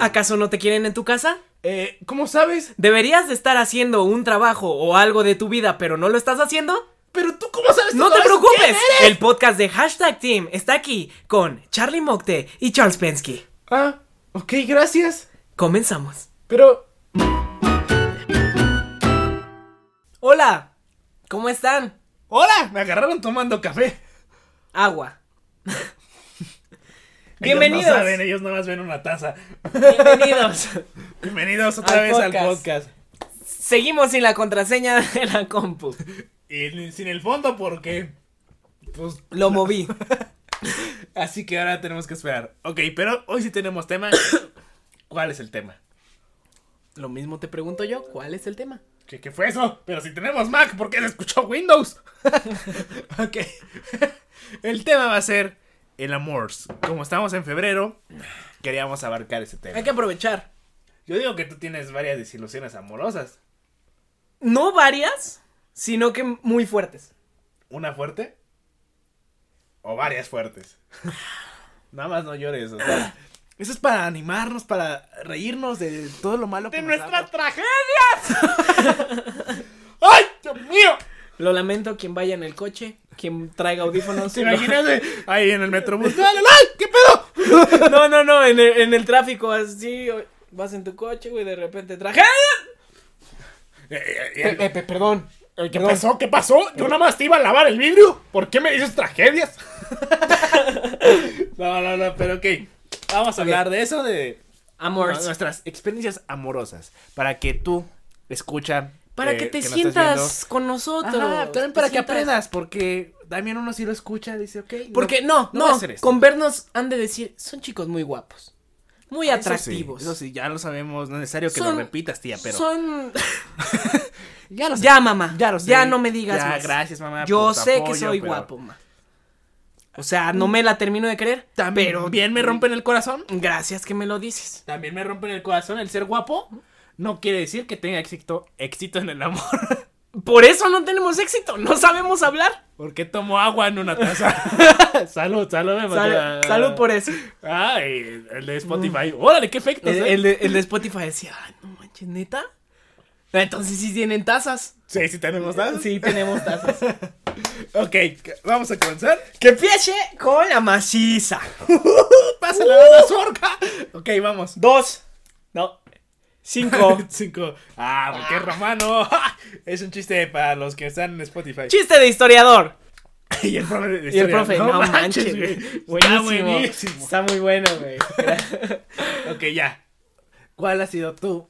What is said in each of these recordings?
¿Acaso no te quieren en tu casa? Eh, ¿cómo sabes? ¿Deberías de estar haciendo un trabajo o algo de tu vida pero no lo estás haciendo? Pero tú, ¿cómo sabes No te preocupes, el podcast de Hashtag Team está aquí con Charlie Mocte y Charles Pensky. Ah, ok, gracias. Comenzamos. Pero, Hola, ¿cómo están? hola, me agarraron tomando café. Agua. Ellos Bienvenidos. no saben, ellos nada más ven una taza. Bienvenidos. Bienvenidos otra Al vez al podcast. podcast. Seguimos sin la contraseña de la compu. Y sin el fondo porque, pues, Lo moví. así que ahora tenemos que esperar. Ok, pero hoy sí tenemos tema. ¿Cuál es el tema? Lo mismo te pregunto yo, ¿cuál es el tema? ¿Qué, qué fue eso? Pero si tenemos Mac, ¿por qué se escuchó Windows? ok. El tema va a ser el amor. Como estamos en febrero, queríamos abarcar ese tema. Hay que aprovechar. Yo digo que tú tienes varias desilusiones amorosas. No varias, sino que muy fuertes. ¿Una fuerte? ¿O varias fuertes? Nada más no llores. o sea, eso es para animarnos, para reírnos de todo lo malo que ¡De nuestras tragedias! ¡Ay, Dios mío! Lo lamento quien vaya en el coche, quien traiga audífonos. ¿Te imaginas de- ahí en el metrobús? ¡Ay, ay, qué pedo! No, no, no, en el, en el tráfico así, vas en tu coche, güey, de repente tragedia. Eh, eh, eh, Pe- pe- perdón. ¿Qué pasó? ¿Qué pasó? Yo nada más te iba a lavar el vidrio. ¿Por qué me dices tragedias? no, no, no, pero ok. Vamos a Ok. hablar de eso, de Amor. nuestras experiencias amorosas. Para que tú, escucha. Para eh, que te sientas con nosotros. Ajá, también para que sientas- aprendas, porque también uno sí lo escucha, dice, ok. Porque no, no con vernos han de decir, son chicos muy guapos. Muy Eso sí, atractivos. Eso sí, ya lo sabemos, no es necesario que Son- lo repitas, tía, pero. Son... Ya lo sé. Ya, mamá. Ya Ya, lo sé. no me digas Ya, más. gracias, mamá, Yo sé que soy pero- guapo, ma. O sea, no me la termino de creer. También pero bien me rompen el corazón. Gracias que me lo dices. También me rompen el corazón el ser guapo. No quiere decir que tenga éxito, éxito en el amor. Por eso no tenemos éxito. No sabemos hablar. Porque tomo agua en una taza. salud, salud, Sal- mató. salud por eso. Ay, el de Spotify. Órale, qué efectos. El, eh. el de, el de Spotify decía, ay, no manches, neta. Entonces sí tienen tazas. Sí, sí tenemos tazas. Sí, tenemos tazas. Ok, vamos a comenzar. que empiece con la maciza. Pásala la mazorca. Ok, vamos. Dos. No. Cinco. Cinco. Ah, porque es romano. Es un chiste para los que están en Spotify. Chiste de historiador. y el profe de Y el historia, profe, no, manches, güey. Buenísimo. buenísimo. Está muy bueno, güey. Ok, ya. ¿Cuál ha sido tu,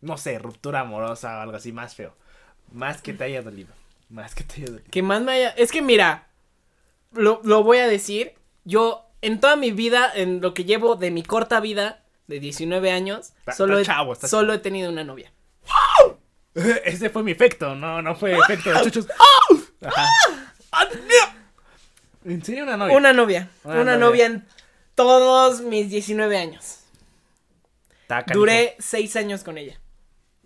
no sé, ruptura amorosa o algo así más feo? Más que te haya dolido. Más que te haya dolido. que más me haya. Es que mira, lo, lo voy a decir. Yo, en toda mi vida, en lo que llevo de mi corta vida, de 19 años, solo, he, chavo, solo he tenido una novia. Ese fue mi efecto, no, no fue efecto de chuchos. Ajá. ¿En serio una novia? Una novia. Una Una, novia. novia. en todos mis 19 años. Duré 6 años con ella.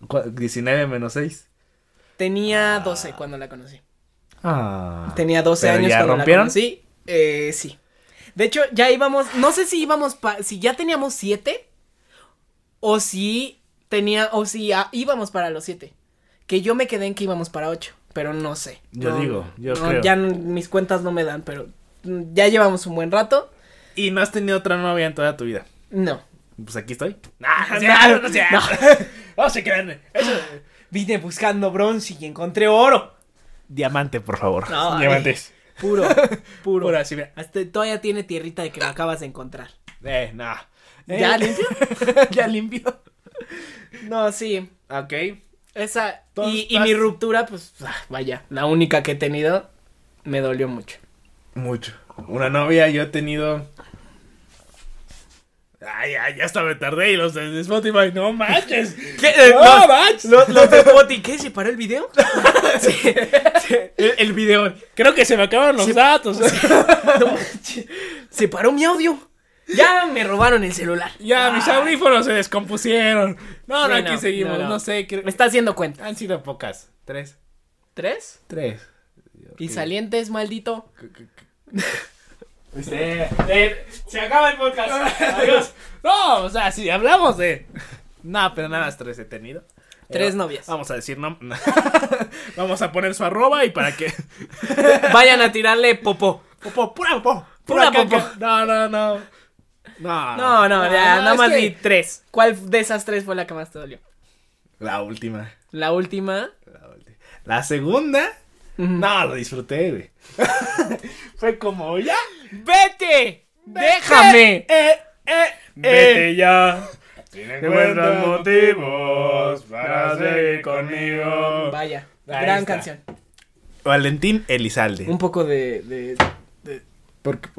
Cu- 19 menos 6. Tenía 12 cuando la conocí. Ah. Tenía 12 ¿Pero años ya cuando rompieron? la conocí. Eh, sí. De hecho, ya íbamos, no sé si íbamos, pa- si ya teníamos 7 o si tenía, o si íbamos para los 7. Que yo me quedé en que íbamos para 8, pero no sé. Yo No, digo, yo no, creo. Ya mis cuentas no me dan, pero ya llevamos un buen rato. ¿Y no has tenido otra novia en toda tu vida? No. Pues aquí estoy. Ah, no, No, no, no, no, no. no se crean. Eso. Vine buscando bronce y encontré oro. Diamante, por favor. No, Diamantes. Puro, puro. Puro así, mira. Hasta todavía tiene tierrita de que lo acabas de encontrar. Eh, ¿Ya Eh, limpio? ya limpio. No, sí. Ok. Esa. Y, y mi ruptura, pues, ah, vaya, la única que he tenido, me dolió mucho. Mucho. Una novia yo he tenido. Ay, ay, ya hasta me tardé y los de Spotify, no manches. ¿Qué? Eh, No, no, manches. Los, los de Spotify, ¿qué? ¿Se paró el video? sí, sí, el, el video. Creo que se me acaban los datos. No manches, se paró mi audio. Ya me robaron el celular. ya, mis Ah, audífonos se descompusieron. No, no, Sí, aquí no, seguimos. no, No, no. sé. creo- Me está haciendo cuenta. Han sido pocas. Tres. ¿Tres? Tres. Y salientes, maldito. Este, eh, se acaba el podcast. Adiós. No, o sea, si hablamos de. No, pero nada más tres he tenido. Tres Eh, novias. Vamos a decir no. vamos a poner su arroba y para que. Vayan a tirarle popó. Popó, pura popó. Pura caca. popó. No, no, no. No, No, no, ya, nada más que- di tres. ¿Cuál de esas tres fue la que más te dolió? La última. La última. La, última. La segunda. Ujú. No, lo disfruté, güey. Fue como ya. ¡Vete! ¡Déjame! Eh, eh, Vete ya. Si no encuentras motivos para seguir conmigo. Vaya, Ahí gran está. canción. Valentín Elizalde. Un poco de, de, de- ¿Por qué?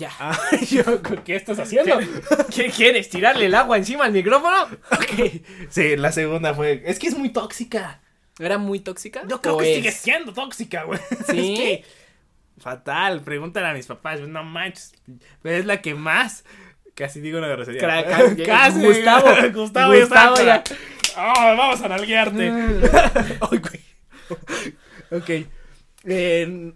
Ya. Yo, ¿qué estás haciendo? ¿Qué quieres? ¿Tirarle el agua encima al micrófono? Ok. Sí, la segunda fue. Es que es muy tóxica. ¿Era muy tóxica? Yo creo ¿O que es? sigue siendo tóxica, güey. ¿Sí? Es que. Fatal. Pregúntale a mis papás. No manches. Es la que más. Casi digo una grosería. Cra- ca- Casi. Gustavo. Gustavo, ya Gustavo ya. Ah, vamos a nalguearte. Mm. Ay, güey. ok. Eh,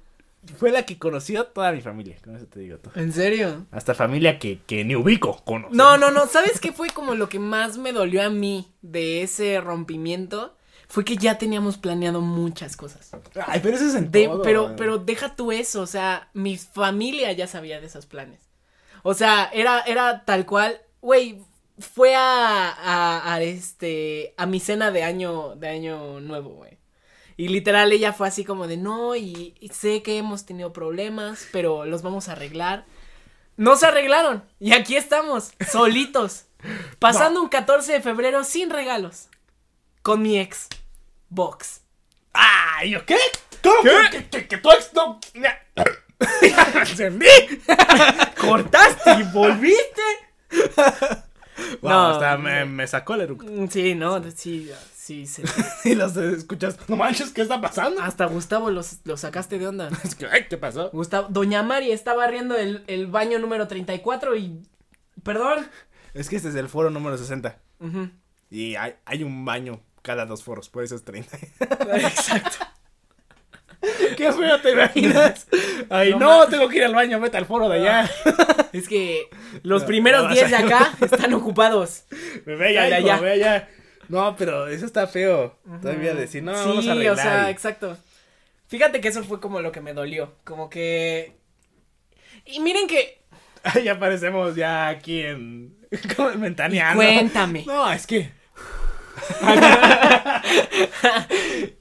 fue la que conoció toda mi familia. Con eso te digo todo. ¿En serio? Hasta familia que, que ni ubico conoce. No, no, no. ¿Sabes qué fue como lo que más me dolió a mí de ese rompimiento? Fue que ya teníamos planeado muchas cosas. Ay, pero eso es en De- todo, pero, pero deja tú eso, o sea, mi familia ya sabía de esos planes. O sea, era, era tal cual, güey, fue a, a, a, este, a mi cena de año, de año nuevo, güey. Y literal ella fue así como de, no, y, y sé que hemos tenido problemas, pero los vamos a arreglar. No se arreglaron, y aquí estamos, solitos, pasando un 14 de febrero sin regalos, con mi ex, Vox. ¡Ay, ¿yo qué? ¿Cómo ¿Qué? que, que, tu ex no? Cortaste y volviste. Wow, No. hasta me, me sacó el eructo. Sí, no, sí, sí, se- Y los escuchas. No manches, ¿qué está pasando? hasta Gustavo los, los sacaste de onda. Es que, ay, ¿qué pasó? Gustavo, Doña Mari estaba barriendo el, el baño número 34 y... Perdón. Es que este es el foro número 60. Ujú. Y hay, hay un baño cada dos foros, por eso es 30. Exacto. ¿Qué feo te imaginas? Ay, No no, tengo que ir al baño, vete al foro de allá. Es que los primeros ya vas 10 de acá están ocupados. Me ve allá, Ya, ya, hijo, ya. ve allá. No, pero eso está feo. Todavía decir, no, sí, vamos a arreglar. o sea, exacto. Fíjate que eso fue como lo que me dolió. Como que... Y miren que... Ya parecemos ya aquí en. Como en Ventaneando. Cuéntame. No, es que.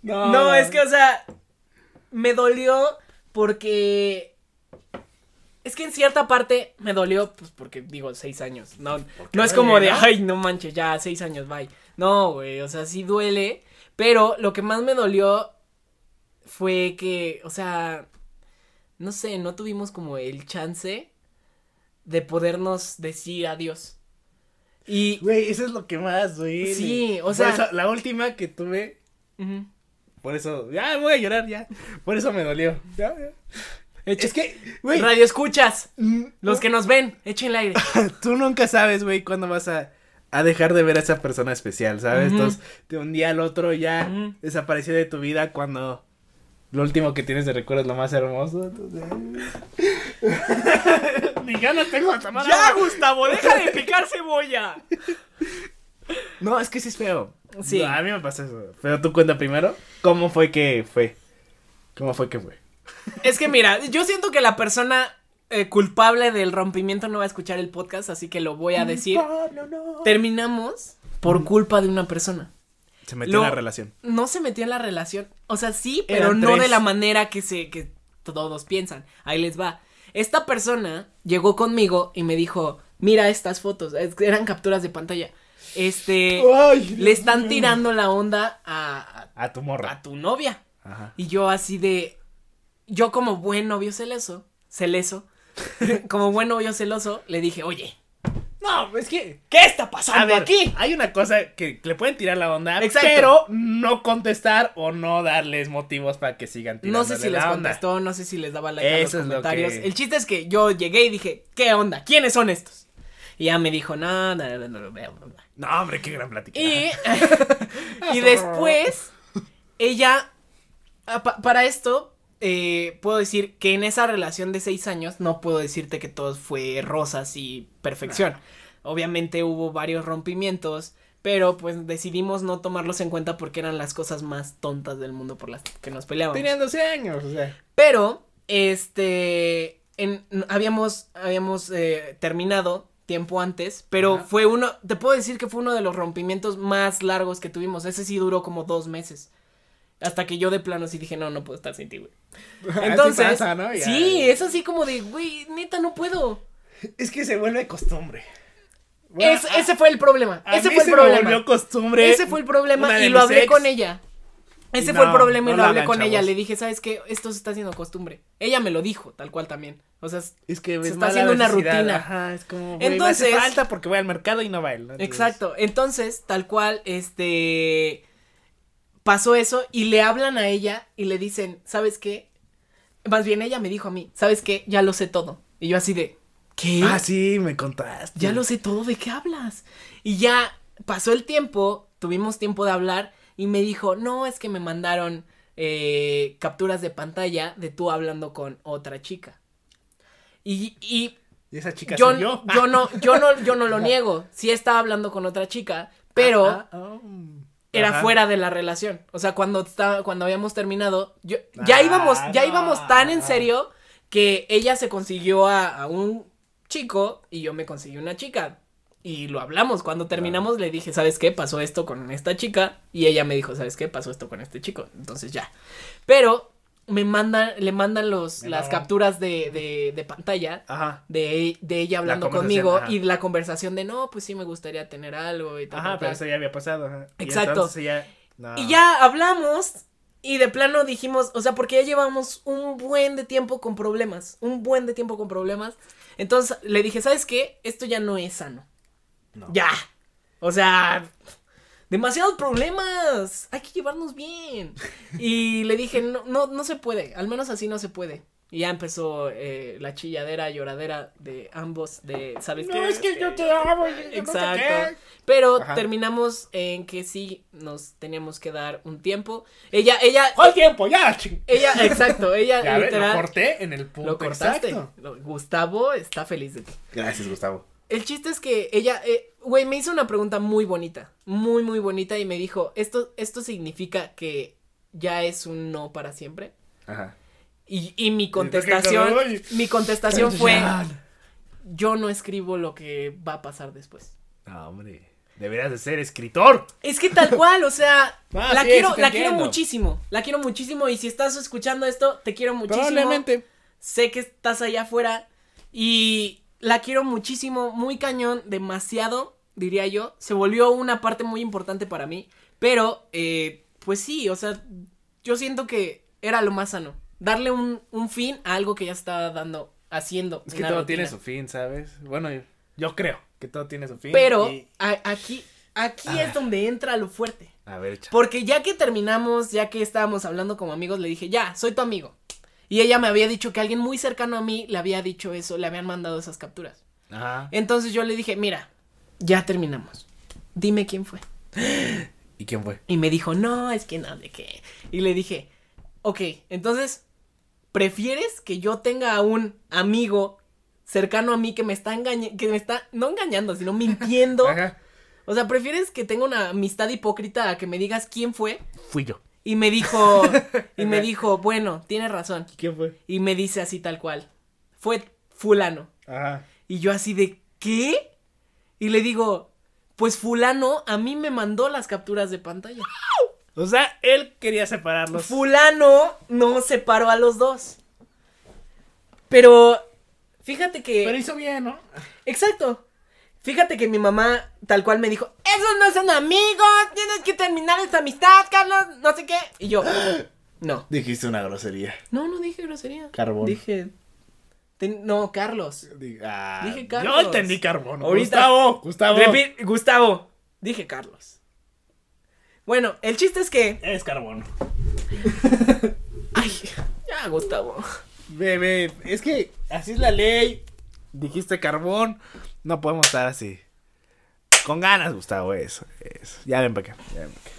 no, No, es que, o sea, me dolió porque... Es que en cierta parte me dolió, pues porque digo, seis años. No, no es como de, ay, no manches, ya, seis años, bye. No, güey, o sea, sí duele. Pero lo que más me dolió fue que, o sea, no sé, no tuvimos como el chance de podernos decir adiós. Y... Güey, eso es lo que más duele. Sí, o sea- eso, la última que tuve. Por eso. Ya voy a llorar, ya. Por eso me dolió. Ya, ya. Es que, güey. Radio escuchas, mm, los que nos ven, echen el aire. Tú nunca sabes, güey, cuándo vas a, a dejar de ver a esa persona especial, ¿sabes? Entonces, de un día al otro ya Ujú. desapareció de tu vida cuando lo último que tienes de recuerdo es lo más hermoso. Entonces... Ni ganas tengo de tomar agua. Gustavo, deja de picar cebolla. No, es que sí es feo. Sí. No, a mí me pasa eso. Pero tú cuenta primero. ¿Cómo fue que fue? ¿Cómo fue que fue? Es que mira, yo siento que la persona eh, culpable del rompimiento no va a escuchar el podcast, así que lo voy a decir. no, no. Terminamos por culpa de una persona. Se metió Lo- en la relación. No se metió en la relación. O sea, sí, pero Eran no tres. de la manera que se que todos piensan. Ahí les va. Esta persona llegó conmigo y me dijo, "Mira estas fotos, Es- eran capturas de pantalla. Este Ay, le están tirando la onda a, A tu morra. a tu novia." Ajá. Y yo así de. Yo como buen novio celoso. Celoso. como buen novio celoso, le dije, oye, No, es que. ¿qué está pasando A ver, aquí? hay una cosa que le pueden tirar la onda, Exacto. pero no contestar o no darles motivos para que sigan tirando No sé si les onda. contestó, no sé si les daba like a los Eso es lo comentarios. que- El chiste es que yo llegué y dije, ¿qué onda? ¿Quiénes son estos? Y ya me dijo, no, no, no, no, no, no, no". No, hombre, qué gran plática. Y, y después, ella, ah, pa- para esto, eh, puedo decir que en esa relación de seis años no puedo decirte que todo fue rosas y perfección. Obviamente hubo varios rompimientos, pero pues decidimos no tomarlos en cuenta porque eran las cosas más tontas del mundo por las que nos peleábamos. Tenían 12 años, o sea. Pero, este, en, habíamos, habíamos eh, terminado tiempo antes, pero Ajá. fue uno, te puedo decir que fue uno de los rompimientos más largos que tuvimos. Ese sí duró como dos meses. Hasta que yo de plano sí dije, no, no puedo estar sin ti, güey. Entonces, pasa, ¿no? Ya. sí, es así como de, güey, neta, no puedo. Es que se vuelve costumbre. Bueno, Es- a- ese fue el problema. Ese fue el se me problema. volvió costumbre. Ese fue el problema y lo hablé ex. con ella. Ese fue el problema y no lo hablé con ella. Le dije, ¿sabes qué? Esto se está haciendo costumbre. Ella me lo dijo, tal cual también. O sea, es- Es que Se es está haciendo una rutina. Ajá, es como. Entonces. Entonces- falta porque voy al mercado y no va él. ¿no? Entonces, exacto. Entonces, tal cual, este. Pasó eso y le hablan a ella y le dicen, ¿sabes qué? Más bien ella me dijo a mí, ¿sabes qué? Ya lo sé todo. Y yo así de, ¿qué? Ah, sí, me contaste. Ya lo sé todo, ¿de qué hablas? Y ya pasó el tiempo, tuvimos tiempo de hablar y me dijo, no, es que me mandaron eh, capturas de pantalla de tú hablando con otra chica. Y, y Y esa chica yo, soy yo. yo no, yo no, yo no lo niego. Sí estaba hablando con otra chica, pero Ah, ah, oh. Era Ajá. fuera de la relación. O sea, cuando cuando habíamos terminado, yo, ya Ah, íbamos, ya no. íbamos tan en serio que ella se consiguió a, a un chico y yo me conseguí una chica. Y lo hablamos. Cuando terminamos le dije, ¿sabes qué? Pasó esto con esta chica. Y ella me dijo, ¿sabes qué? Pasó esto con este chico. Entonces ya. Pero me mandan, le mandan los, Me las capturas de, de, de pantalla Ajá. de, de ella hablando conmigo ajá. y la conversación de no, pues sí me gustaría tener algo y tal. Ajá, tal, pero tal". eso ya había pasado. Ajá. Y Exacto. ella- no. Y ya hablamos y de plano dijimos, o sea, porque ya llevamos un buen de tiempo con problemas, un buen de tiempo con problemas. Entonces le dije, ¿sabes qué? Esto ya no es sano. No. Ya. O sea, demasiados problemas. Hay que llevarnos bien. Y le dije, no, no, no se puede. Al menos así no se puede. Y ya empezó eh, la chilladera, lloradera de ambos, de, ¿sabes No, qué? es que yo te amo. y yo no sé Exacto. qué. Pero Ajá. terminamos en que sí nos teníamos que dar un tiempo. Ella, ella, ¿Cuál tiempo? Ya, ella, exacto, ella Ya ves, lo corté en el punto lo cortaste. exacto. Gustavo está feliz de ti. Gracias, Gustavo. El chiste es que ella, eh, güey, me hizo una pregunta muy bonita, muy, muy bonita y me dijo, esto, esto significa que ya es un no para siempre. Ajá. Y, y mi contestación, caray? mi contestación fue, yo no escribo lo que va a pasar después. No, hombre. Deberías de ser escritor. Es que tal cual, o sea, Ah, la sí, quiero, sí la quiero muchísimo, la quiero muchísimo y si estás escuchando esto, te quiero muchísimo. Probablemente. Sé que estás allá afuera y la quiero muchísimo, muy cañón, demasiado, diría yo. Se volvió una parte muy importante para mí, pero, eh, pues sí, o sea, yo siento que era lo más sano. Darle un, un fin a algo que ya estaba dando, haciendo. Es que todo rutina. tiene su fin, ¿sabes? Bueno, yo, yo creo que todo tiene su fin. Pero y- a- aquí, aquí es donde entra lo fuerte. A ver, cha- Porque ya que terminamos, ya que estábamos hablando como amigos, le dije, ya, soy tu amigo. Y ella me había dicho que alguien muy cercano a mí le había dicho eso, le habían mandado esas capturas. Ajá. Entonces yo le dije, mira, ya terminamos. Dime quién fue. ¿Y quién fue? Y me dijo, no, es que no, de qué. Y le dije, ok, entonces, ¿prefieres que yo tenga a un amigo cercano a mí que me está engañando, que me está, no engañando, sino mintiendo? Ajá. O sea, ¿prefieres que tenga una amistad hipócrita a que me digas quién fue? Fui yo. Y me dijo, y me dijo, bueno, tienes razón. ¿Quién fue? Y me dice así tal cual. Fue fulano. Ajá. Y yo así de, ¿qué? Y le digo, pues fulano a mí me mandó las capturas de pantalla. O sea, él quería separarlos. Fulano no separó a los dos. Pero, fíjate que... Pero hizo bien, ¿no? Exacto. Fíjate que mi mamá tal cual me dijo, esos no son amigos, tienes que terminar esta amistad, Carlos, no sé qué. Y yo, no. Dijiste una grosería. No, no dije grosería. Carbón. Dije, ten- no, Carlos. Ah, Dije Carlos. Yo entendí carbón. Ahorita- Gustavo, Gustavo. Repi- Gustavo, dije Carlos. Bueno, el chiste es que... Es carbón. Ay, ya, Gustavo. Bebé, es que así es la ley. Dijiste carbón. No podemos estar así. Con ganas, Gustavo, eso, eso. Ya ven para acá, ya ven para acá.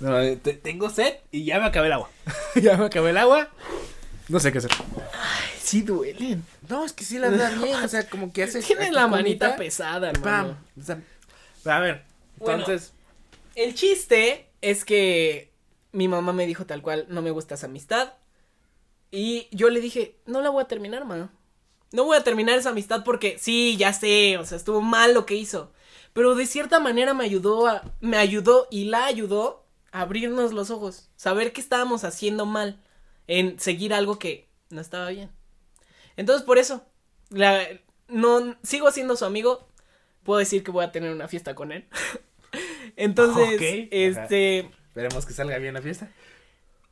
No, eh, te- tengo sed y ya me acabé el agua. ya me acabé el agua. No sé qué hacer. Sí duelen. No, es que sí las da bien, o sea, como que hace. Tienes aquí la manita pesada, hermano. O sea, a ver, Bueno. entonces. El chiste es que mi mamá me dijo tal cual, no me gusta esa amistad. Y yo le dije, no la voy a terminar, ma. No voy a terminar esa amistad porque sí, ya sé, o sea, estuvo mal lo que hizo. Pero de cierta manera me ayudó a, me ayudó y la ayudó a abrirnos los ojos, saber que estábamos haciendo mal en seguir algo que no estaba bien. Entonces por eso, la, no, sigo siendo su amigo, puedo decir que voy a tener una fiesta con él. Entonces, ajá. este, Esperemos que salga bien la fiesta.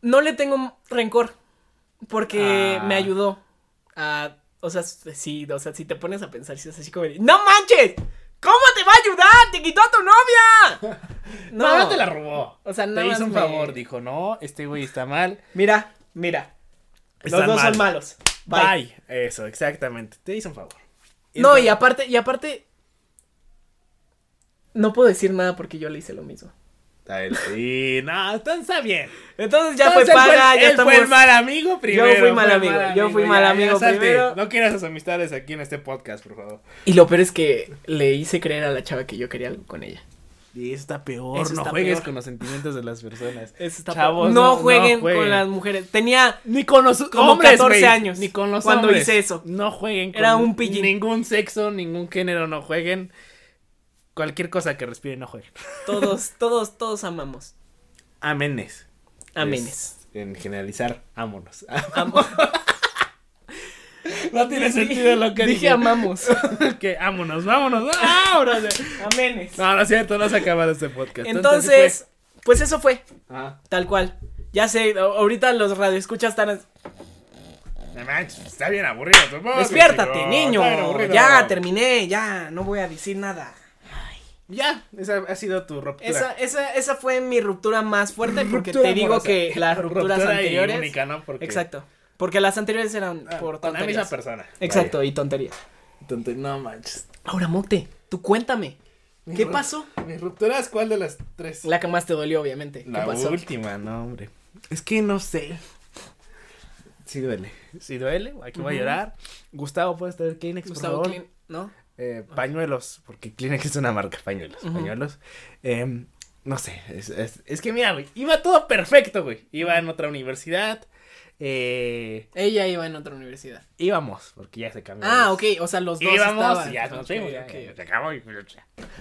no le tengo rencor porque Ah. me ayudó a, o sea, sí, o sea, si te pones a pensar, si es así como, de, no manches, ¿cómo te va a ayudar? Te quitó a tu novia. No, no te la robó. O sea, Te nada hizo un me- favor, dijo, no, este güey está mal. Mira, mira, los dos mal. son malos. Bye. Bye. Eso, exactamente. Te hizo un favor. No, y aparte, y aparte, no puedo decir nada porque yo le hice lo mismo. A él, Sí, no, entonces está bien. Entonces ya Entonces fue él paga, él ya estamos. fue el mal amigo primero. fui mal fue el amigo, yo fui mal ya, amigo ya, primero. No quieras sus amistades aquí en este podcast, por favor. Y lo peor es que le hice creer a la chava que yo quería algo con ella. Y eso está peor. Eso no está juegues peor. con los sentimientos de las personas. Eso está Chavos, peor. no- no, no jueguen jueguen. con las mujeres. Tenía Ni con los Como hombres, 14 güey. años Ni con los cuando hombres. hice eso. No jueguen con Era un pillín. ningún sexo, ningún género, no jueguen. Cualquier cosa que respiren, no jueguen. todos, todos, todos amamos. Amenes. Amenes. Es, en generalizar, ámonos. Amo- no tiene sentido lo que Dije amamos. que ámonos, vámonos. ¡Ah! Amenes. No, no es cierto, no se acabado este podcast. Entonces, pues eso fue. Ajá. tal cual. Ya sé, ahorita los radioescuchas están. Manches, está bien aburrido. Despiértate, chico. niño. Aburrido. Ya terminé, ya, no voy a decir nada. Ya, esa ha sido tu ruptura. Esa, esa, esa fue mi ruptura más fuerte porque Ruptura te digo amorosa. que las rupturas Ruptura y anteriores. única, ¿no? Porque- Exacto. Porque las anteriores eran Ah, por con la misma tonterías. persona. Exacto, y tonterías. Tonte- no manches. Ahora, Mocte, tú cuéntame. Mi ¿Qué pasó? ¿Mi ruptura es cuál de las tres? La que más te dolió, obviamente. ¿Qué La pasó? última, no, hombre. Es que no sé. Sí duele. Sí duele. Aquí voy a llorar. Gustavo, ¿puedes traer Kleenex, Gustavo por favor? ¿no? Eh, pañuelos, porque Kleenex es una marca, pañuelos, pañuelos. Em, no sé, es, es- es que mira, güey, iba todo perfecto, güey. Iba en otra universidad. Eh, Ella iba en otra universidad. íbamos, porque ya se cambió. Ah, ok, o sea, los dos íbamos estaban. y ya nos fuimos, ya, ok, ya, se acabó y-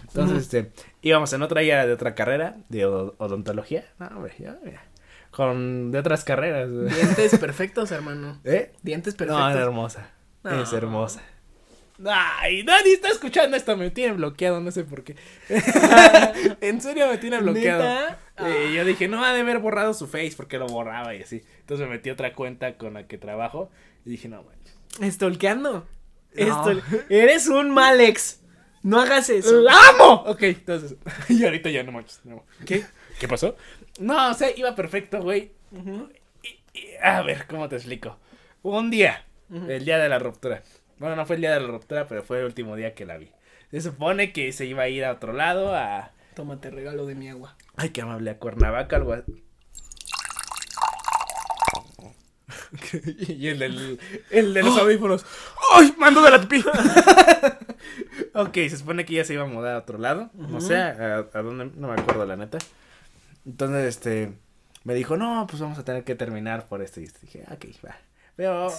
Entonces, este, íbamos en otra ya de otra carrera, de odontología. No, hombre, ya, mira. Con, de otras carreras. Dientes perfectos, hermano. ¿Eh? Dientes No, perfectos. es hermosa. No. Es hermosa. Ay, nadie está escuchando esto, me tiene bloqueado, no sé por qué. en serio me tiene bloqueado. Eh, yo dije, no ha de haber borrado su face porque lo borraba y así. Entonces me metí a otra cuenta con la que trabajo y dije, no manches. Estolqueando. No. Estol- Eres un mal ex. No hagas eso. ¡La amo! Ok, entonces. y ahorita ya no manches. no. ¿Qué? ¿Qué pasó? No, o sea, iba perfecto, güey. Ujú. Y- y- a ver, ¿cómo te explico? Un día, el día de la ruptura. Bueno, no fue el día de la ruptura, pero fue el último día que la vi. Se supone que se iba a ir a otro lado, a... Tómate regalo de mi agua. Ay, qué amable, a Cuernavaca, algo así. y el del, el de los audífonos. ¡Ay! ¡Mando de la pipí! ok, se supone que ya se iba a mudar a otro lado. No sé, a, a dónde, no me acuerdo la neta. Entonces, este, me dijo, no, pues vamos a tener que terminar por esto. Y dije, "Ah, ok, va. Pero,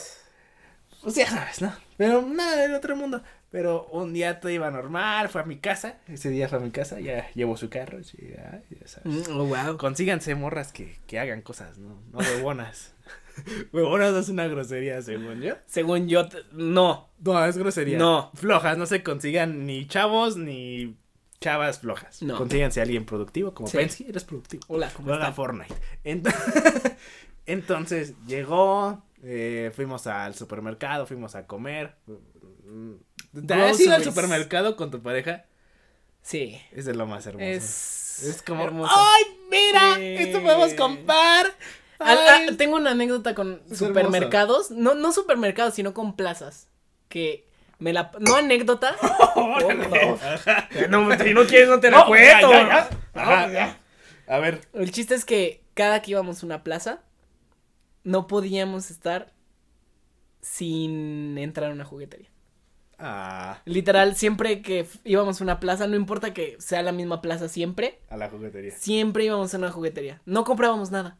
pues ya sabes, ¿no? Pero nada del otro mundo. Pero un día todo iba normal, fue a mi casa. Ese día fue a mi casa, ya llevo su carro. ya, ya sabes. Oh, wow. Consíganse morras que, que hagan cosas, ¿no? No huevonas. huevonas es una grosería, según yo. Según yo, no. No, es grosería. No. Flojas, no se consigan ni chavos ni chavas flojas. No. Consíganse a alguien productivo, como Sí. Pensky, eres productivo. Hola, ¿cómo están? Fortnite. Ent- Entonces llegó, eh, fuimos al supermercado, fuimos a comer. ¿Te has ido al supermercado con tu pareja? Sí. Es de lo más hermoso. Es, Es como, hermoso. ¡ay, mira! Sí. Esto podemos comprar. Ay, ah, tengo una anécdota con supermercados. No, no supermercados, sino con plazas. Que me la. No anécdota. Ajá. no, si no quieres, no te No, ya, ya, ya. Ajá, ya. A ver. El chiste es que cada que íbamos a una plaza, no podíamos estar sin entrar a una juguetería. Ah, Literal, siempre que íbamos a una plaza, no importa que sea la misma plaza siempre, a la juguetería. siempre íbamos a una juguetería. No comprábamos nada,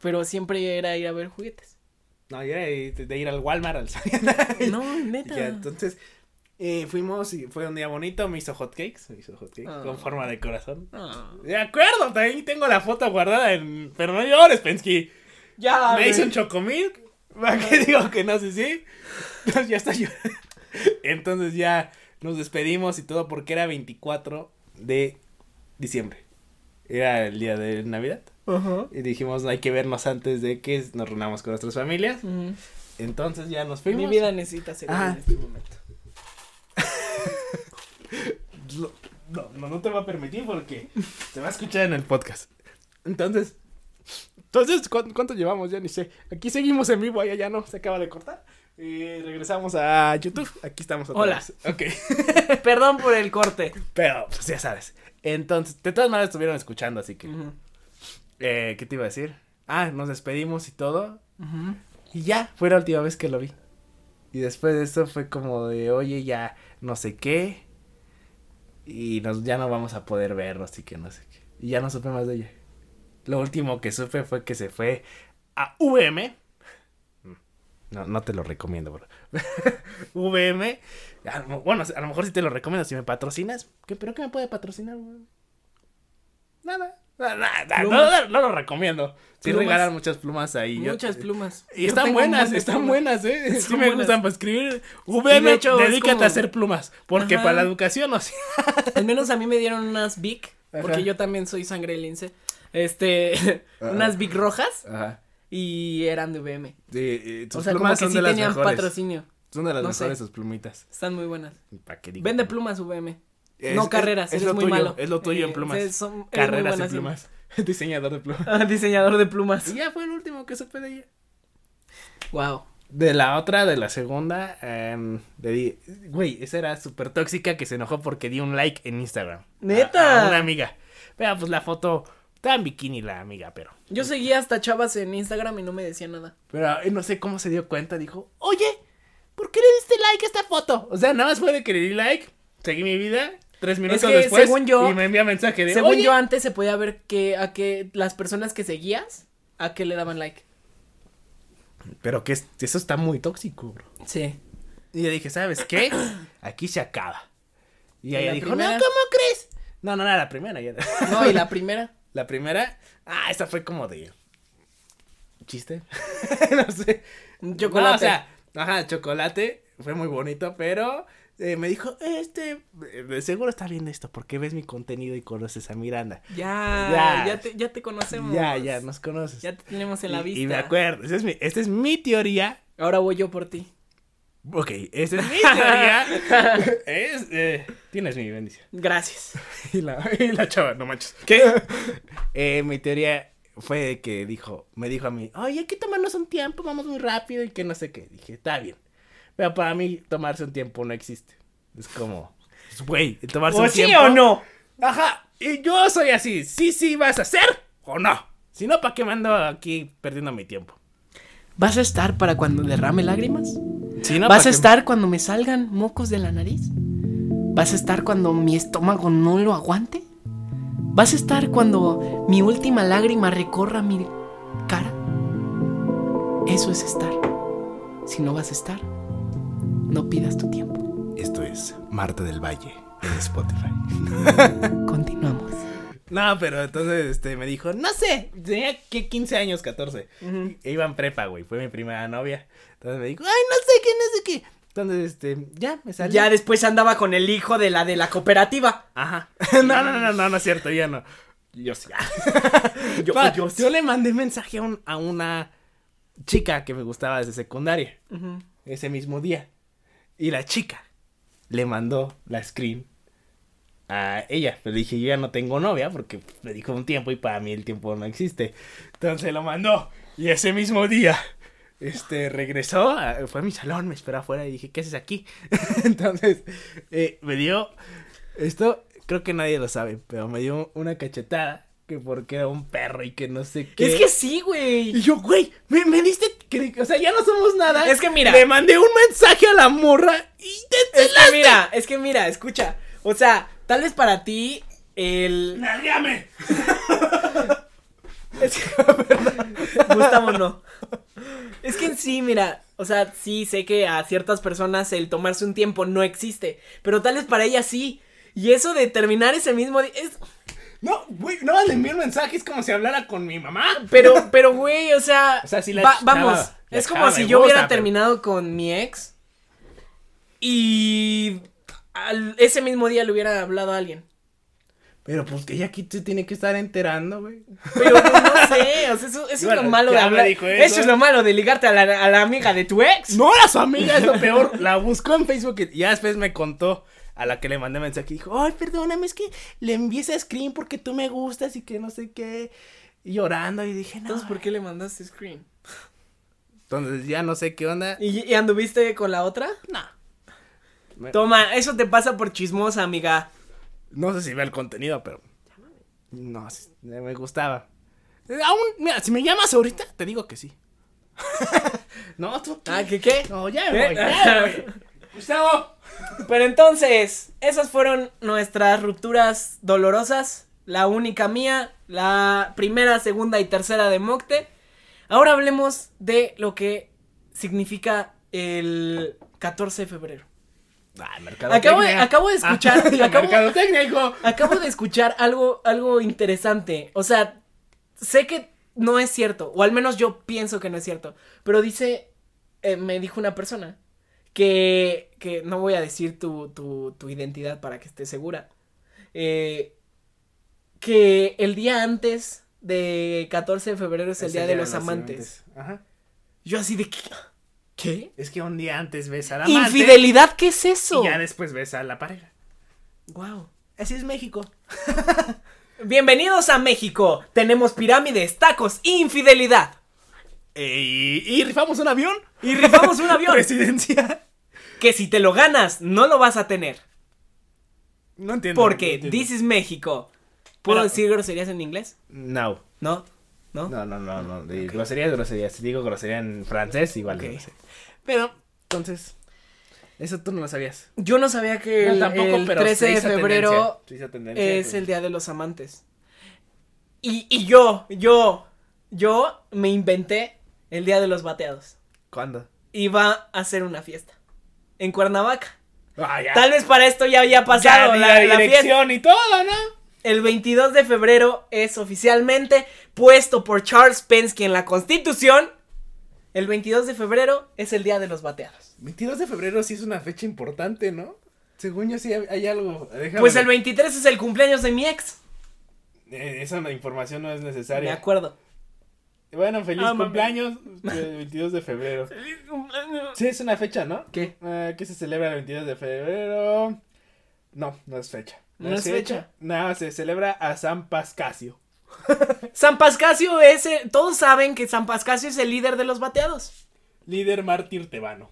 pero siempre era ir a ver juguetes. No, yo era de, ir al Walmart, al No, neta. ya, entonces, eh, fuimos y fue un día bonito, me hizo hotcakes, me hizo hotcakes Ah. con forma de corazón. Ah. De acuerdo, también tengo la foto guardada en... Pero no llores, Pensky. Ya, me hizo un chocomilk. ¿Para qué digo que no sé si? Entonces ya está llorando. Entonces ya nos despedimos y todo porque era 24 de diciembre. Era el día de Navidad. Y dijimos, hay que vernos antes de que nos reunamos con nuestras familias. Entonces ya nos fuimos. Mi vida necesita ser Ah. en este momento. No, no, no te va a permitir porque se va a escuchar en el podcast. Entonces, entonces, ¿cuánto, cuánto llevamos? Ya ni sé. Aquí seguimos en vivo, allá ya no, se acaba de cortar. Y regresamos a YouTube. Aquí estamos otra Hola. vez. Ok. Perdón por el corte. Pero, pues ya sabes. Entonces, de todas maneras estuvieron escuchando, así que. Eh, ¿Qué te iba a decir? Ah, nos despedimos y todo. Y ya, fue la última vez que lo vi. Y después de eso fue como de, oye, ya no sé qué. Y nos, ya no vamos a poder vernos y que no sé qué. Y ya no supe más de ella. Lo último que supe fue que se fue a VM. No, no te lo recomiendo, bro. VM. A bueno, a lo mejor sí te lo recomiendo si me patrocinas. ¿Qué, ¿Pero qué me puede patrocinar, güey? Nada. Nada, nada, no, Plumas. no, no lo recomiendo. Sí Plumas. regalan muchas plumas ahí. yo- Muchas plumas. y Yo están buenas, están plumas. buenas, ¿eh? Sí Están me buenas. gustan para escribir. Sí, VM, de hecho, es dedícate como- a hacer plumas. Porque Ajá. para la educación, o sea. Al menos a mí me dieron unas Vic, Ajá. porque yo también soy sangre de lince. Este, Ajá. unas Vic rojas Ajá. y eran de VM. Sí, eh, O sea, como plumas que son sí de las tenían mejores. patrocinio. Son de las no sé. mejores sus plumitas. Están muy buenas. ¿Para qué digo? Vende plumas VM. Es- no es- carreras, es eres lo muy tuyo, malo. Es lo tuyo en Eh, plumas. sí, son- eres muy Carreras buena en haciendo- plumas. Diseñador de plumas. Ah, diseñador de plumas. Y ya fue el último que supe de ella. Wow. De la otra, de la segunda, em, le di, güey, esa era súper tóxica que se enojó porque di un like en Instagram. ¿Neta? A, una amiga. Pero pues la foto, estaba en bikini la amiga, pero. Yo seguía hasta chavas en Instagram y no me decía nada. Pero eh, no sé cómo se dio cuenta, dijo, oye, ¿por qué le diste like a esta foto? O sea, nada más fue de que le di like, seguí mi vida, tres minutos que, después, según yo- y me envía mensaje de, Según oye, yo antes se podía ver que a que las personas que seguías a qué le daban like. pero que es- eso está muy tóxico, bro. Sí. Y yo dije, ¿sabes qué? Aquí se acaba. Y ¿Y ella la dijo, primera? no, ¿cómo crees? No, no, no, la primera. Ya. No, y la primera. La primera, ah, esa fue como de chiste. no sé. Chocolate. No, o sea, ajá, chocolate, fue muy bonito, pero eh, me dijo, este, eh, de seguro está viendo esto porque ves mi contenido y conoces a Miranda. Ya, Ya. ya, te, ya te conocemos. Ya, ya, nos conoces. Ya te tenemos en la y, vista. y me acuerdo, esa es mi, esta es mi teoría. Ahora voy yo por ti. Ok, esa es mi teoría. es, eh, tienes mi bendición. Gracias. Y la, y la chava, no manches. ¿Qué? Eh, mi teoría fue que dijo, me dijo a mí, oye, hay que tomarnos un tiempo, vamos muy rápido y que no sé qué. Dije, está bien. Pero para mí, tomarse un tiempo no existe. Es como, güey, tomarse ¿O un sí tiempo. o no? Ajá, y yo soy así, sí, sí, vas a hacer o no. Si no, ¿para qué me ando aquí perdiendo mi tiempo? ¿Vas a estar para cuando derrame lágrimas? Si no, ¿Vas ¿pa' a estar cuando me salgan mocos de la nariz? ¿Vas a estar cuando mi estómago no lo aguante? ¿Vas a estar cuando mi última lágrima recorra mi cara? Eso es estar. Si no vas a estar, no pidas tu tiempo. Esto es Marta del Valle en Spotify. Continuamos. No, pero entonces este me dijo, no sé, tenía que 15 años, 14. E iba en prepa, güey, fue mi primera novia. Entonces me dijo, ay, no sé qué, no sé qué. Entonces, este, ya me salió. Ya después andaba con el hijo de la de la cooperativa. Ajá. no, no, no, no, no, es cierto, ya no. Yo sí. Yo- Pa, yo yo, sí. le mandé mensaje a, un- a una chica que me gustaba desde secundaria. Ese mismo día. Y la chica le mandó la screen a ella. Pero dije, yo ya no tengo novia porque me dijo un tiempo y para mí el tiempo no existe. Entonces lo mandó. Y ese mismo día, este, regresó, a- fue a mi salón, me esperó afuera y dije, ¿qué haces aquí? Entonces, eh, me dio, esto creo que nadie lo sabe, pero me dio una cachetada que porque era un perro y que no sé qué. Es que sí, güey. Y yo, güey, me, me diste que- o sea, ya no somos nada. Es que mira. Le mandé un mensaje a la morra y te Es que mira, es que mira, escucha. O sea, tal vez para ti el. ¡Nalgame! Es que, Gustavo no. Es que en sí, mira, o sea, sí sé que a ciertas personas el tomarse un tiempo no existe, pero tal vez para ellas sí. Y eso de terminar ese mismo día es No, güey, no le envié un mensaje, es como si hablara con mi mamá. pero pero güey, o sea, O sea, si la va- vamos, la es como si yo hubiera pero- terminado con mi ex y al- ese mismo día le hubiera hablado a alguien. Pero pues que ella aquí se tiene que estar enterando, güey. Pero pues, no sé, o sea, eso, eso es lo malo de hablar. Eso. eso. es lo malo de ligarte a la, a la amiga de tu ex. No era su amiga, es lo peor. La buscó en Facebook y ya después me contó a la que le mandé mensaje y dijo, ay, perdóname, es que le envié ese screen porque tú me gustas y que no sé qué. Y llorando y dije, no. Entonces, ¿por qué le mandaste screen? Entonces ya no sé qué onda. ¿Y, y anduviste con la otra? No. Toma, eso te pasa por chismosa, amiga. No sé si ve el contenido, pero. No, sí, me gustaba. Aún, mira, si me llamas ahorita, te digo que sí. no, tú. Ah, ¿qué qué? No, ya me voy. ya me voy. Gustavo. Pero entonces, esas fueron nuestras rupturas dolorosas. La única mía, la primera, segunda y tercera de Mocte. Ahora hablemos de lo que significa el 14 de febrero. Ah, Acabo de, acabo de escuchar, acabo, Mercadotecnia, hijo. acabo de escuchar algo, algo interesante. O sea, sé que no es cierto, o al menos yo pienso que no es cierto. Pero dice, eh, me dijo una persona que, que no voy a decir tu, tu, tu identidad para que estés segura. eh, que el día antes de 14 de febrero es el día de los amantes. Ajá. Yo así de ¿qué? Es que un día antes ves a la amante Infidelidad, ¿qué es eso? y ya después ves a la pareja. Wow. Así es México. Bienvenidos a México. Tenemos pirámides, tacos, infidelidad. y, y rifamos un avión. Y rifamos un avión. Presidencia. que si te lo ganas, no lo vas a tener. No entiendo. Porque no entiendo. this is México. ¿Puedo Pero- decir groserías en inglés? No. ¿No? ¿No? No, no, no, no. De grosería es grosería. Si digo grosería en francés, igual. Ok. no sé. Pero, entonces. Eso tú no lo sabías. Yo no sabía que No, el, tampoco, el pero 13 se de febrero tendencia, tendencia, es pues. el Día de los Amantes. Y, y yo, yo, yo me inventé el Día de los Bateados. ¿Cuándo? Iba a hacer una fiesta. En Cuernavaca. Ah, ya. Tal vez para esto ya había Ya pasado di la, la, la fiesta. dirección y todo, ¿no? El 22 de febrero es oficialmente puesto por Charles Pensky en la Constitución. El 22 de febrero es el Día de los Bateados. 22 de febrero sí es una fecha importante, ¿no? Según yo sí hay, algo. Déjame Pues el 23 es el cumpleaños de mi ex. Eh, esa información no es necesaria. acuerdo. Bueno, feliz Ah, cumpleaños el 22 de febrero. Sí, es una fecha, ¿no? ¿Qué? Eh, ¿Qué se celebra el 22 de febrero? No, no es fecha. ¿No es fecha? No, se celebra a San Pascasio. San Pascasio es. el- todos saben que San Pascasio es el líder de los bateados. Líder mártir tebano.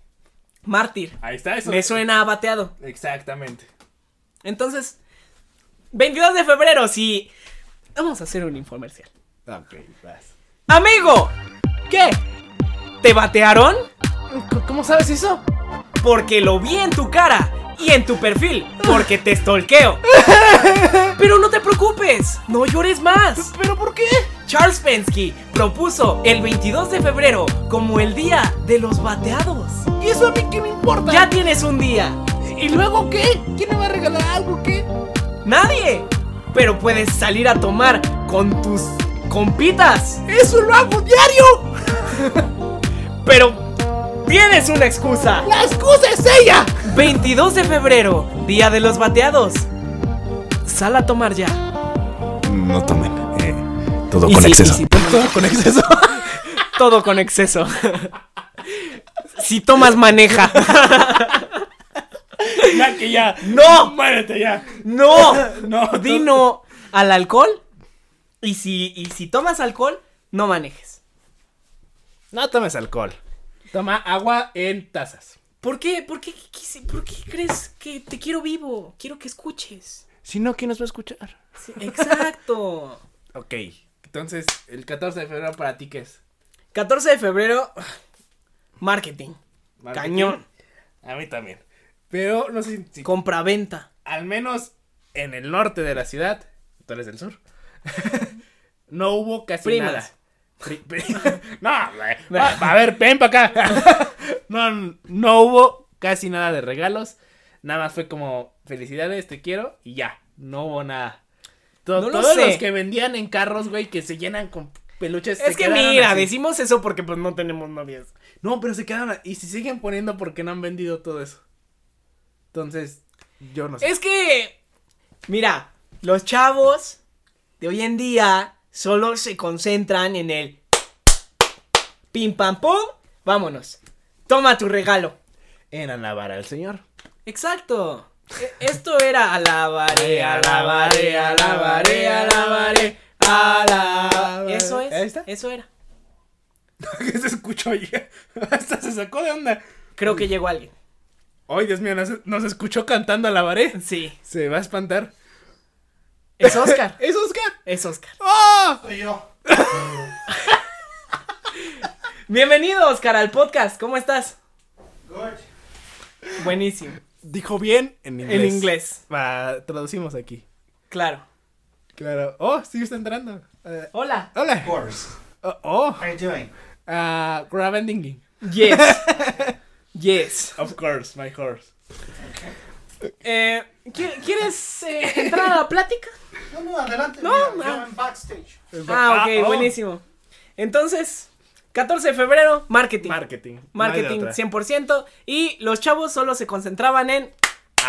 Mártir. Ahí está eso. Me suena a bateado. Exactamente. Entonces, 22 de febrero, sí. Vamos a hacer un infomercial. Ok, vas. Amigo, ¿qué? ¿Te batearon? ¿Cómo sabes eso? Porque lo vi en tu cara y en tu perfil, porque te stalkeo. Pero no te preocupes, no llores más. ¿Pero por qué? Charles Pensky propuso el 22 de febrero como el día de los bateados. ¿Y eso a mí qué me importa? Ya tienes un día. ¿Y luego qué? ¿Quién me va a regalar algo? ¿Qué? Nadie. Pero puedes salir a tomar con tus compitas. ¡Eso lo hago diario! Pero tienes una excusa. ¡La excusa es ella! 22 de febrero, día de los bateados. Sal a tomar ya. No tomen. eh, todo con sí, exceso. Todo con exceso. todo con exceso. si tomas, maneja. ya que ya. ¡No! Muérete ya. ¡No! No, Di no al alcohol. Y si, y si tomas alcohol, no manejes. No tomes alcohol. Toma agua en tazas. ¿Por qué? ¿Por qué, quise- ¿Por qué crees que te quiero vivo? Quiero que escuches. Si no, ¿quién nos va a escuchar? Sí, exacto. Ok. Entonces, el 14 de febrero para ti, ¿qué es? 14 de febrero, marketing. Marketing. Cañón. A mí también. Pero no sé si Compraventa. al menos en el norte de la ciudad, tú eres del sur, no hubo casi Primas. nada. No, güey. a, ver, ven para acá. no, no hubo casi nada de regalos. Nada más fue como felicidades, te quiero y ya. No hubo nada. To- No lo todos sé. los que vendían en carros, güey, que se llenan con peluches. Es que mira, así. decimos eso porque pues no tenemos novias. No, pero se quedaron. a- Y si siguen poniendo porque no han vendido todo eso. Entonces, yo no sé. Es que, mira, los chavos de hoy en día solo se concentran en el pim pam pum, vámonos. Toma tu regalo. En alabar al Señor. Exacto. E- Esto era alabaré, alabaré, alabaré, alabaré, alabaré. Eso es. Ahí está. Eso era. ¿Qué se escuchó ahí? Hasta se sacó de onda. Creo que llegó alguien. Ay, Dios mío, nos, nos escuchó cantando alabaré. Sí. Se va a espantar. Es Oscar. ¿Es Oscar? Es Oscar. ¡Oh! Soy yo. Bienvenido, Oscar, al podcast. ¿Cómo estás? Good. Buenísimo. Dijo bien en inglés. En inglés. Va, traducimos aquí. Claro. Claro. Oh, sí está entrando. Eh, Hola. Of hola. course. Oh, oh. How you doing? Ah, grab and dinging. Yes. Yes. Of course, my horse. Eh, ¿qui- ¿Quieres eh, entrar a la plática? No, no, adelante. No, mira, ah. yo en backstage. Ah, ok, oh. buenísimo. Entonces, 14 de febrero, marketing. Marketing. marketing No hay de otra. 100%. Y los chavos solo se concentraban en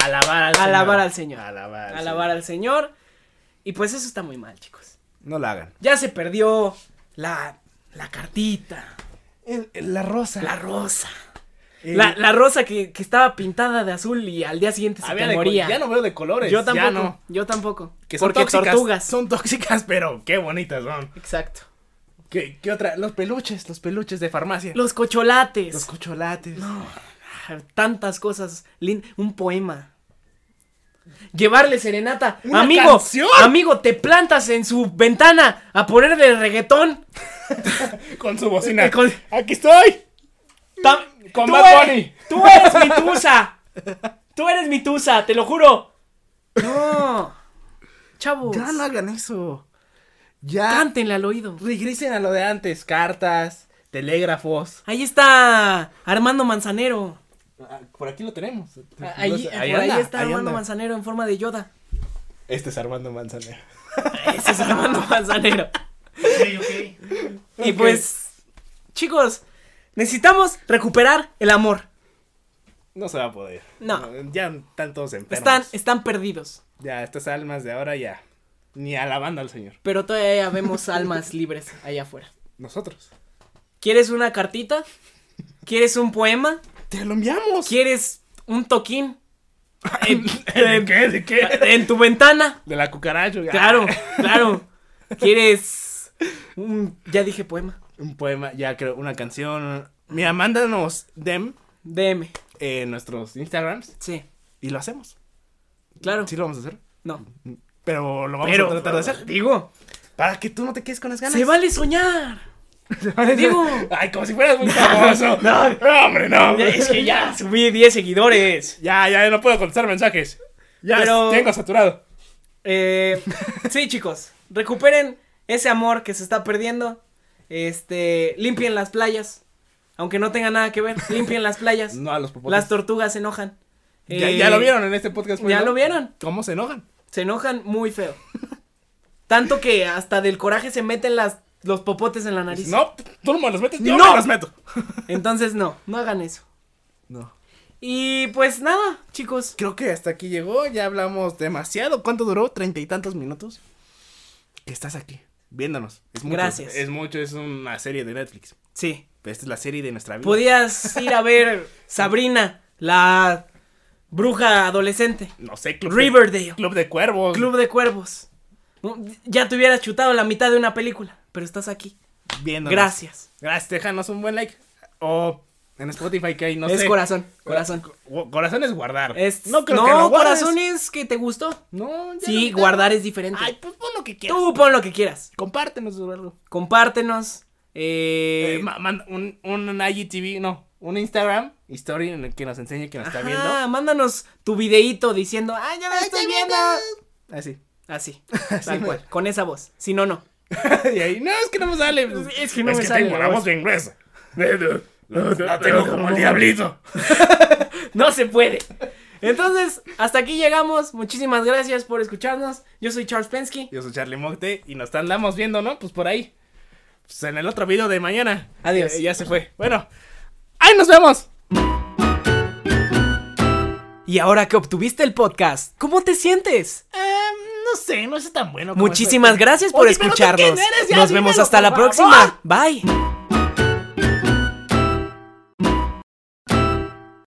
Alabar al Alabar Señor. al Señor. Alabar al alabar al Señor. Y pues eso está muy mal, chicos. No la hagan. Ya se perdió la, la cartita, El- el- la rosa. la rosa. El- La, la rosa que, que estaba pintada de azul y al día siguiente se te moría. Ya no veo de colores. yo tampoco, Ya no. yo tampoco. Que son Porque tóxicas. tortugas. Son tóxicas, pero qué bonitas son. Exacto. ¿Qué, qué otra? Los peluches, los peluches de farmacia. Los cocholates. Los cocholates. Ah, Tantas cosas. Un poema. Llevarle serenata. ¡Una amigo, canción! amigo, te plantas en su ventana a ponerle reggaetón. Con su bocina. Con- Aquí estoy. Con tú Bad eres- Bunny. Tú eres mi tusa. Tú eres mi tusa, te lo juro. No. Chavos. Ya no hagan eso. Ya. Cántenle al oído. Regresen a lo de antes. Cartas, telégrafos. Ahí está Armando Manzanero. Ah, Por aquí lo tenemos. Ahí, No sé, por ahí está ahí Armando anda. Manzanero en forma de Yoda. Este es Armando Manzanero. Ese es Armando Manzanero. Okay, okay. Y pues, chicos, necesitamos recuperar el amor. No se va a poder. No. Ya están todos enfermos. Están, están perdidos. Ya, estas almas de ahora ya. Ni alabando al Señor. Pero todavía vemos almas libres allá afuera. Nosotros. ¿Quieres una cartita? ¿Quieres un poema? Te lo enviamos. ¿Quieres un toquín? En, ¿De qué? ¿De qué? en tu ventana. De la cucaracha. ya. Claro, claro. ¿Quieres un... Ya dije poema. Un poema, ya creo, una canción. Mira, mándanos dem DM. en nuestros Instagrams Sí, y lo hacemos. claro. Sí lo vamos a hacer. No. Pero lo vamos Pero, a tratar de hacer. digo, Para que tú no te quedes con las ganas. se vale soñar. vale. digo. Ay, como si fueras muy famoso. No. no, hombre, no. Es que ya subí 10 seguidores. Ya, ya no puedo contestar mensajes. Ya Pero- tengo saturado. Eh, sí, chicos, recuperen ese amor que se está perdiendo. Este, limpien las playas. Aunque no tenga nada que ver, limpien las playas. No a los popotes. Las tortugas se enojan. ya, Eh, ya lo vieron en este podcast. ya ¿no? lo vieron. ¿Cómo se enojan? Se enojan muy feo. Tanto que hasta del coraje se meten las, los popotes en la nariz. No, tú no me los metes. Yo No. me los meto. Entonces, no, no hagan eso. No. Y pues nada, chicos. Creo que hasta aquí llegó. Ya hablamos demasiado. ¿Cuánto duró? Treinta y tantos minutos. Que estás aquí, viéndonos. Es mucho. Gracias. Es mucho, es una serie de Netflix. Sí. Esta es la serie de nuestra vida. Podías ir a ver Sabrina, la bruja adolescente. No sé, Club Riverdale. De, Club de Cuervos. Club de Cuervos. Ya te hubieras chutado la mitad de una película, pero estás aquí. Viéndonos. Gracias. Gracias, déjanos un buen like. O en Spotify que hay, no es sé. corazón, corazón. Co- Corazón es guardar. Es, no creo no, que lo guardes. corazón es que te gustó. No, ya Sí, guardar es diferente. Ay, pues pon lo que quieras. Tú pon lo que quieras. Compártenos o algo. Compártenos. Eh, Eh, ma- manda un, un IGTV, no, un Instagram story en el que nos enseñe que nos está viendo. mándanos tu videíto diciendo, ay, ya me estoy viendo. Así. Así, tal cual, con esa voz. Si no, no. y ahí, no, es que no me sale. Es que no me sale tengo la voz. voz bien gruesa. La tengo como el diablito. No se puede. Entonces, hasta aquí llegamos. Muchísimas gracias por escucharnos. Yo soy Charles Pensky. Yo soy Charlie Mocte y nos andamos viendo, ¿no? Pues por ahí. Pues en el otro video de mañana. Adiós. Eh, ya se fue. Bueno, ahí nos vemos. Y ahora que obtuviste el podcast, ¿cómo te sientes? Eh, no sé, no es tan bueno. Muchísimas este. gracias por Oye, escucharnos. Nos vemos hasta la próxima. Bye.